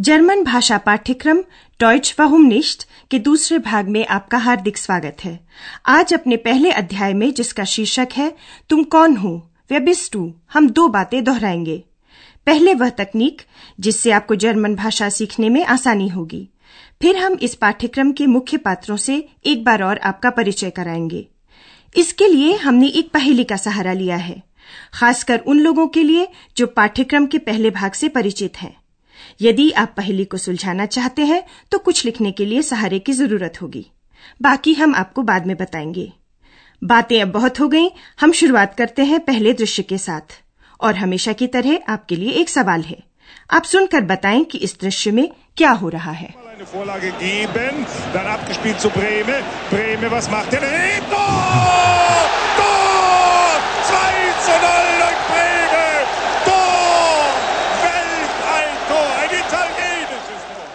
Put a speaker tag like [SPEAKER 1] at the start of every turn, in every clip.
[SPEAKER 1] German भाषा पाठ्यक्रम Deutsche वाहुम निश्त के दूसरे भाग में आपका हार्दिक स्वागत है। आज अपने पहले अध्याय में जिसका शीर्षक है, तुम कौन हो? वे बिस्टू हम दो बातें दोहराएँगे। पहले वह तकनीक, जिससे आपको जर्मन भाषा सीखने में आसानी होगी। फिर हम इस पाठ्यक्रम के मुख्य पात्रों से एक बार और आपका परिचय कराएँगे। इसके लिए हमने एक पहेली का सहारा लिया है, खासकर उन लोगों के लिए जो पाठ्यक्रम के पहले भाग से परिचित हैं। यदि आप पहेली को सुलझाना चाहते हैं तो कुछ लिखने के लिए सहारे की ज़रूरत होगी। बाकी हम आपको बाद में बताएँगे। बातें अब बहुत हो गई। हम शुरुआत करते हैं पहले दृश्य के साथ। और हमेशा की तरह आपके लिए एक सवाल है। आप सुनकर बताएँ कि इस दृश्य में क्या हो रहा है।
[SPEAKER 2] was macht? Tor! Tor! 2 zu 0 durch Breme! Tor! Weltalltor! Ein italienisches Tor!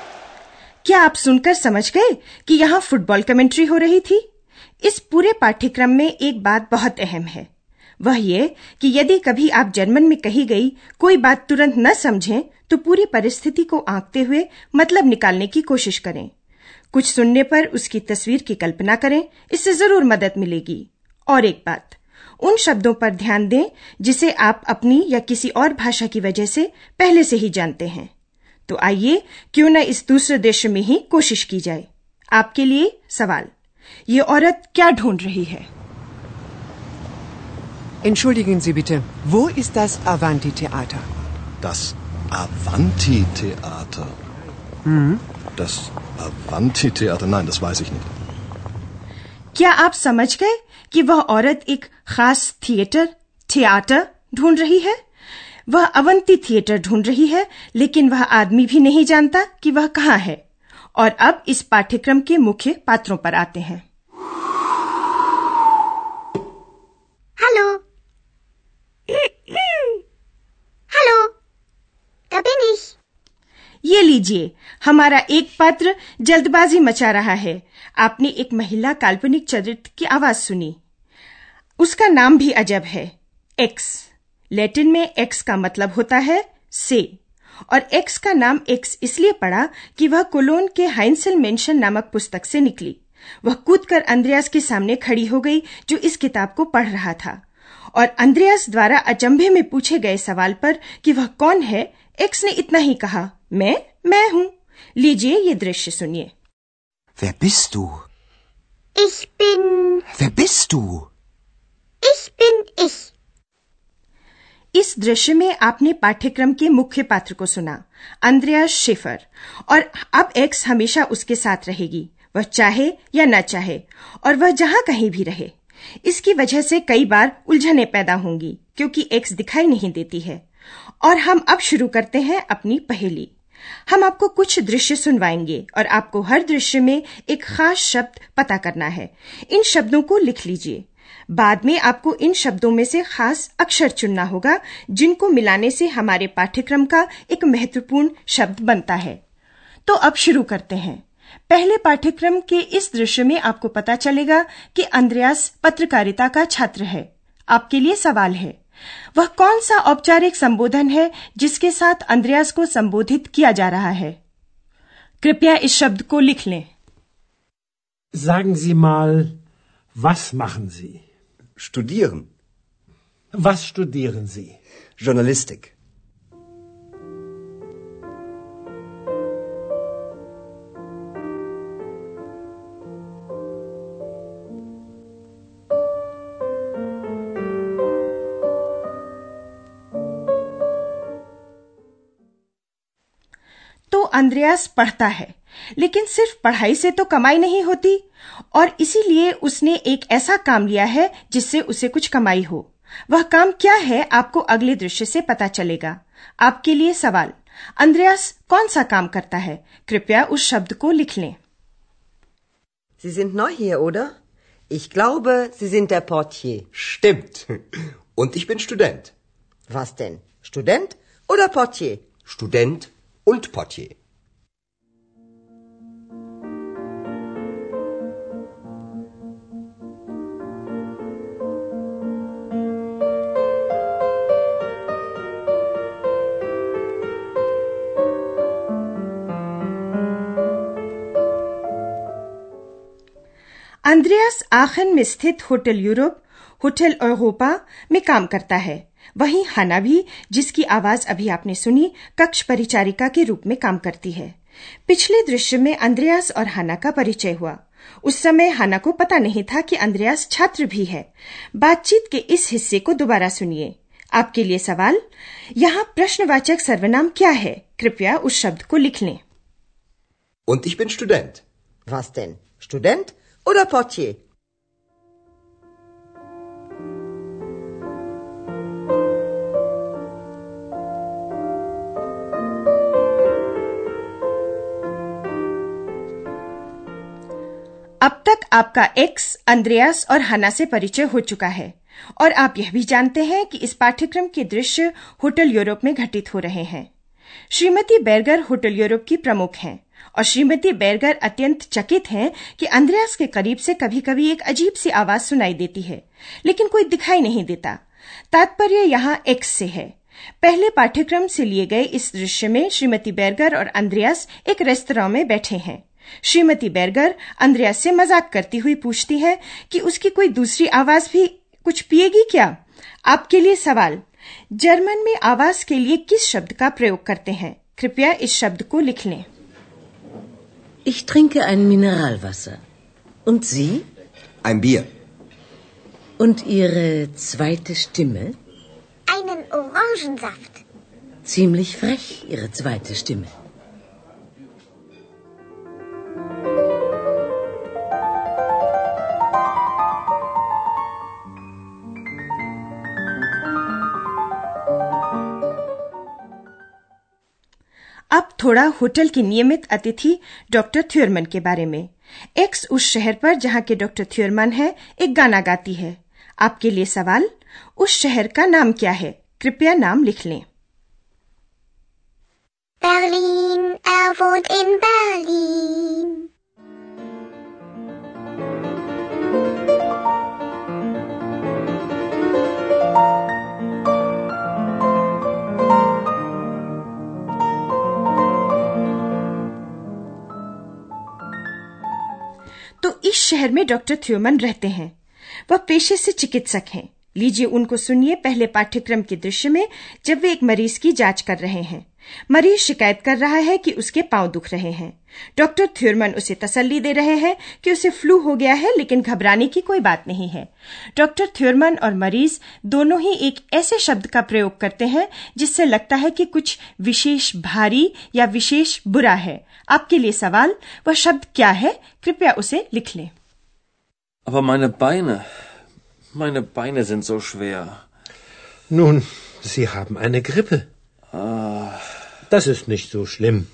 [SPEAKER 1] क्या आप सुनकर समझ गए कि यहाँ फुटबॉल कमेंट्री हो रही थी? इस पूरे पाठ्यक्रम में एक बात बहुत अहम है। वह ये कि यदि कभी आप जर्मन में कही गई कोई बात तुरंत न समझें तो पूरी परिस्थिति को आंकते हुए मतलब निकालने की कोशिश करें। कुछ सुनने पर उसकी तस्वीर की कल्पना करें, इससे ज़रूर मदद मिलेगी। और एक बात, उन शब्दों पर ध्यान दें जिसे आप अपनी या किसी और भाषा की वजह से पहले से ही जानते हैं। तो आइए क्यों न इस दूसरे दृश्य में ही कोशिश की जाए आपके लिए सवाल ये औरत क्या ढूंढ रही है
[SPEAKER 3] Entschuldigen Sie bitte, wo ist das Avanti-Theater?
[SPEAKER 4] Das Avanti-Theater. Hm? Das Avanti-Theater, nein, das weiß ich nicht.
[SPEAKER 1] क्या आप समझ गए कि वह औरत एक खास थिएटर थिएटर ढूंढ रही है वह अवंती थिएटर ढूंढ रही है लेकिन वह आदमी भी नहीं जानता कि वह कहाँ है। और अब इस पाठ्यक्रम के मुख्य पात्रों पर आते हैं.
[SPEAKER 5] Hallo. Da
[SPEAKER 1] ये लीजिए हमारा एक पात्र जल्दबाजी मचा रहा है। आपने एक महिला काल्पनिक चरित्र की आवाज़ सुनी। उसका नाम भी अजब है एक्स। लैटिन में एक्स का मतलब होता है से और एक्स का नाम एक्स इसलिए पड़ा कि वह कोलोन के हाइंसल मेंशन नामक पुस्तक से निकली वह कूदकर अंद्रयास के सामने खड़ी हो गई जो इस किताब को पढ़ रहा था और अंद्रयास द्वारा अचंभे में पूछे गए सवाल पर कि वह कौन है एक्स ने इतना ही कहा मैं मैं हूँ लीजिए ये दृश्य सुनिए
[SPEAKER 6] Wer bist du?
[SPEAKER 5] Ich bin.
[SPEAKER 6] Wer bist du?
[SPEAKER 5] Ich bin ich.
[SPEAKER 1] इस दृश्य में आपने पाठ्यक्रम के मुख्य पात्र को सुना अंद्रयास शेफर। और अब एक्स हमेशा उसके साथ रहेगी, वह चाहे या न चाहे, और वह जहाँ कहीं भी रहे। इसकी वजह से कई बार उलझने पैदा होंगी, क्योंकि एक्स दिखाई नहीं देती है। और हम अब शुरू करते हैं अपनी पहेली। हम आपको कुछ दृश्य सुनवाएँगे, और आपको हर दृश्य में एक खास शब्द पता करना है। इन शब्दों को लिख लीजिए। बाद में आपको इन शब्दों में से खास अक्षर चुनना होगा जिनको मिलाने से हमारे पाठ्यक्रम का एक महत्वपूर्ण शब्द बनता है। तो अब शुरू करते हैं। पहले पाठ्यक्रम के इस दृश्य में आपको पता चलेगा कि अंद्रयास पत्रकारिता का छात्र है। आपके लिए सवाल है वह कौन सा औपचारिक संबोधन है जिसके साथ अंद्रयास को संबोधित किया जा रहा है? कृपया इस शब्द को लिख लें।
[SPEAKER 7] Sagen Sie mal, was machen Sie?
[SPEAKER 6] Studieren.
[SPEAKER 7] Was studieren Sie?
[SPEAKER 6] Journalistik.
[SPEAKER 1] तो अंद्रयास पढ़ता है लेकिन सिर्फ़ पढ़ाई से तो कमाई नहीं होती और इसीलिए उसने एक ऐसा काम लिया है जिससे उसे कुछ कमाई हो वह काम क्या है आपको अगले दृश्य से पता चलेगा आपके लिए सवाल अंद्रयास कौन सा काम करता है कृपया उस शब्द को लिख लें
[SPEAKER 3] Sie sind neu hier, oder?
[SPEAKER 8] Ich glaube, Sie sind der Portier.
[SPEAKER 6] Stimmt. Und ich bin Student.
[SPEAKER 8] Was denn? Student oder Portier?
[SPEAKER 6] Student und Portier.
[SPEAKER 1] अंद्रयास आखन में स्थित होटल यूरोप होटल यूरोपा में काम करता है वहीं हना भी जिसकी आवाज़ अभी आपने सुनी कक्ष परिचारिका के रूप में काम करती है। पिछले दृश्य में अंद्रयास और हना का परिचय हुआ। उस समय हना को पता नहीं था कि अंद्रयास छात्र भी है। बातचीत के इस हिस्से को दोबारा सुनिए। आपके लिए सवाल यहाँ प्रश्नवाचक सर्वनाम क्या है? कृपया उस शब्द को लिख लें।
[SPEAKER 6] Und ich bin Student.
[SPEAKER 8] Was denn? Student? Oder Portier?
[SPEAKER 1] अब तक आपका एक्स अंद्रयास और हना से परिचय हो चुका है। और आप यह भी जानते हैं कि इस पाठ्यक्रम के दृश्य होटल यूरोप में घटित हो रहे हैं। श्रीमती बैरगर होटल यूरोप की प्रमुख हैं और श्रीमती बैरगर अत्यंत चकित हैं कि अंद्रयास के करीब से कभी कभी एक अजीब सी आवाज़ सुनाई देती है, लेकिन कोई दिखाई नहीं देता। तात्पर्य यहाँ एक्स से है। पहले पाठ्यक्रम से लिए गए इस दृश्य में श्रीमती बैरगर और अंद्रयास एक रेस्तरां में बैठे हैं। श्रीमती बेरगर अंद्रयास से मज़ाक करती हुई पूछती है कि उसकी कोई दूसरी आवाज़ भी कुछ पिएगी क्या आपके लिए सवाल जर्मन में आवाज़ के लिए किस शब्द का प्रयोग करते हैं कृपया इस शब्द को लिख लें
[SPEAKER 9] Ich trinke ein Mineralwasser. Und Sie?
[SPEAKER 6] Ein Bier.
[SPEAKER 9] Und Ihre zweite Stimme?
[SPEAKER 5] Einen Orangensaft.
[SPEAKER 9] Ziemlich frech, Ihre zweite Stimme.
[SPEAKER 1] थोड़ा होटल की नियमित अतिथि डॉक्टर थ्योरमन के बारे में। एक्स उस शहर पर जहाँ के डॉक्टर थ्योरमन है एक गाना गाती है। आपके लिए सवाल उस शहर का नाम क्या है? कृपया नाम लिख लें।
[SPEAKER 5] Berlin, er wohnt in Berlin.
[SPEAKER 1] शहर में डॉक्टर थ्योमन रहते हैं। वह पेशे से चिकित्सक हैं। लीजिए उनको सुनिए पहले पाठ्यक्रम के दृश्य में, जब वे एक मरीज़ की जाँच कर रहे हैं। मरीज़ शिकायत कर रहा है कि उसके पाँव दुख रहे हैं। डॉक्टर थ्योरमन उसे तसल्ली दे रहे हैं कि उसे फ्लू हो गया है, लेकिन घबराने की कोई बात नहीं है। डॉक्टर थ्योरमन और मरीज़ दोनों ही एक ऐसे शब्द का प्रयोग करते हैं, जिससे लगता है कि कुछ विशेष भारी या विशेष बुरा है। आपके लिए सवाल, वह शब्द क्या है? कृपया उसे लिख लें।
[SPEAKER 10] Aber meine Beine, meine Beine sind so schwer.
[SPEAKER 7] Nun, Sie haben eine Grippe.
[SPEAKER 10] Ah,
[SPEAKER 7] Das ist nicht so schlimm.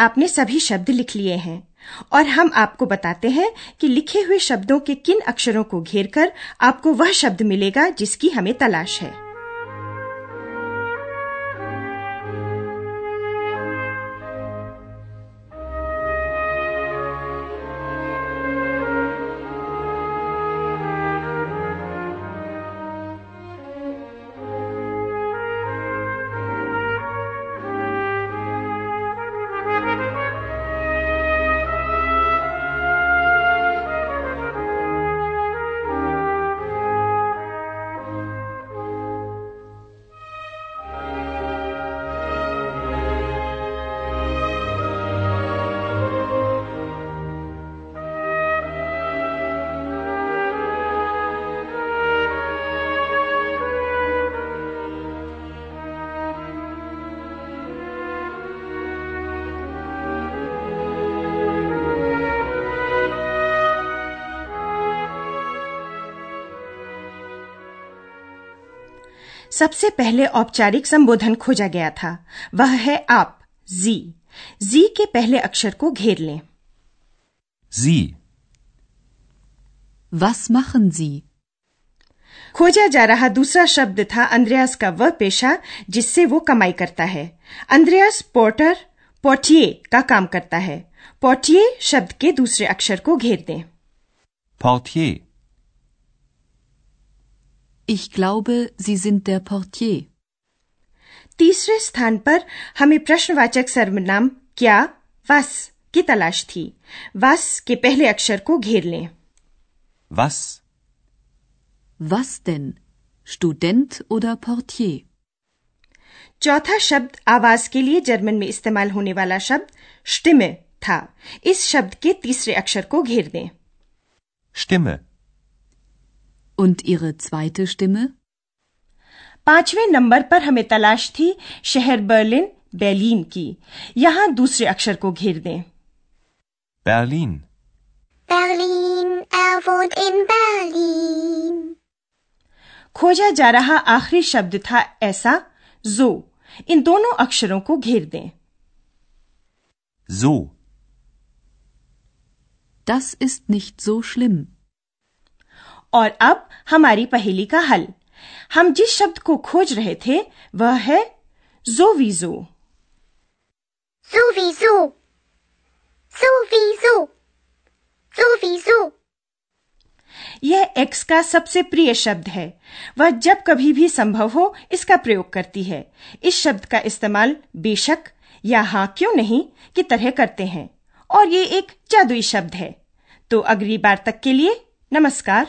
[SPEAKER 1] आपने सभी शब्द लिख लिए हैं। और हम आपको बताते हैं कि लिखे हुए शब्दों के किन अक्षरों को घेरकर आपको वह शब्द मिलेगा जिसकी हमें तलाश है। सबसे पहले औपचारिक संबोधन खोजा गया था वह है आप जी जी के पहले अक्षर को घेर लें
[SPEAKER 11] Sie.
[SPEAKER 12] Was machen Sie?
[SPEAKER 1] खोजा जा रहा दूसरा शब्द था अंद्रयास का वह पेशा जिससे वो कमाई करता है अंद्रयास पोर्टर पोटिये का काम करता है पोटिये शब्द के दूसरे अक्षर को घेर दें
[SPEAKER 11] Portier.
[SPEAKER 12] Ich glaube, Sie sind der Portier.
[SPEAKER 1] तीसरे स्थान पर हमें प्रश्नवाचक सर्वनाम क्या वस की तलाश थी वस के पहले अक्षर को घेर लें
[SPEAKER 11] Was?
[SPEAKER 12] Was denn? Student oder Portier?
[SPEAKER 1] चौथा शब्द आवाज़ के लिए जर्मन में इस्तेमाल होने वाला शब्द स्टिमे था इस शब्द के तीसरे अक्षर को घेर दें
[SPEAKER 11] Stimme.
[SPEAKER 1] पाँचवें नंबर पर हमें तलाश थी शहर बर्लिन बेलिन की। यहाँ दूसरे अक्षर को घेर दें।
[SPEAKER 5] बर्लिन
[SPEAKER 1] खोजा जा रहा आखिरी शब्द था ऐसा जो। इन दोनों अक्षरों को घेर दें।
[SPEAKER 11] जो
[SPEAKER 12] दस इस्ट निश्लिम so.
[SPEAKER 1] और अब हमारी पहेली का हल। हम जिस शब्द को खोज रहे थे वह है जोवीजो।
[SPEAKER 5] Sowieso. Sowieso. Sowieso.
[SPEAKER 1] यह एक्स का सबसे प्रिय शब्द है। वह जब कभी भी संभव हो इसका प्रयोग करती है। इस शब्द का इस्तेमाल बेशक या हाँ क्यों नहीं की तरह करते हैं। और ये एक जादुई शब्द है। तो अगली बार तक के लिए नमस्कार।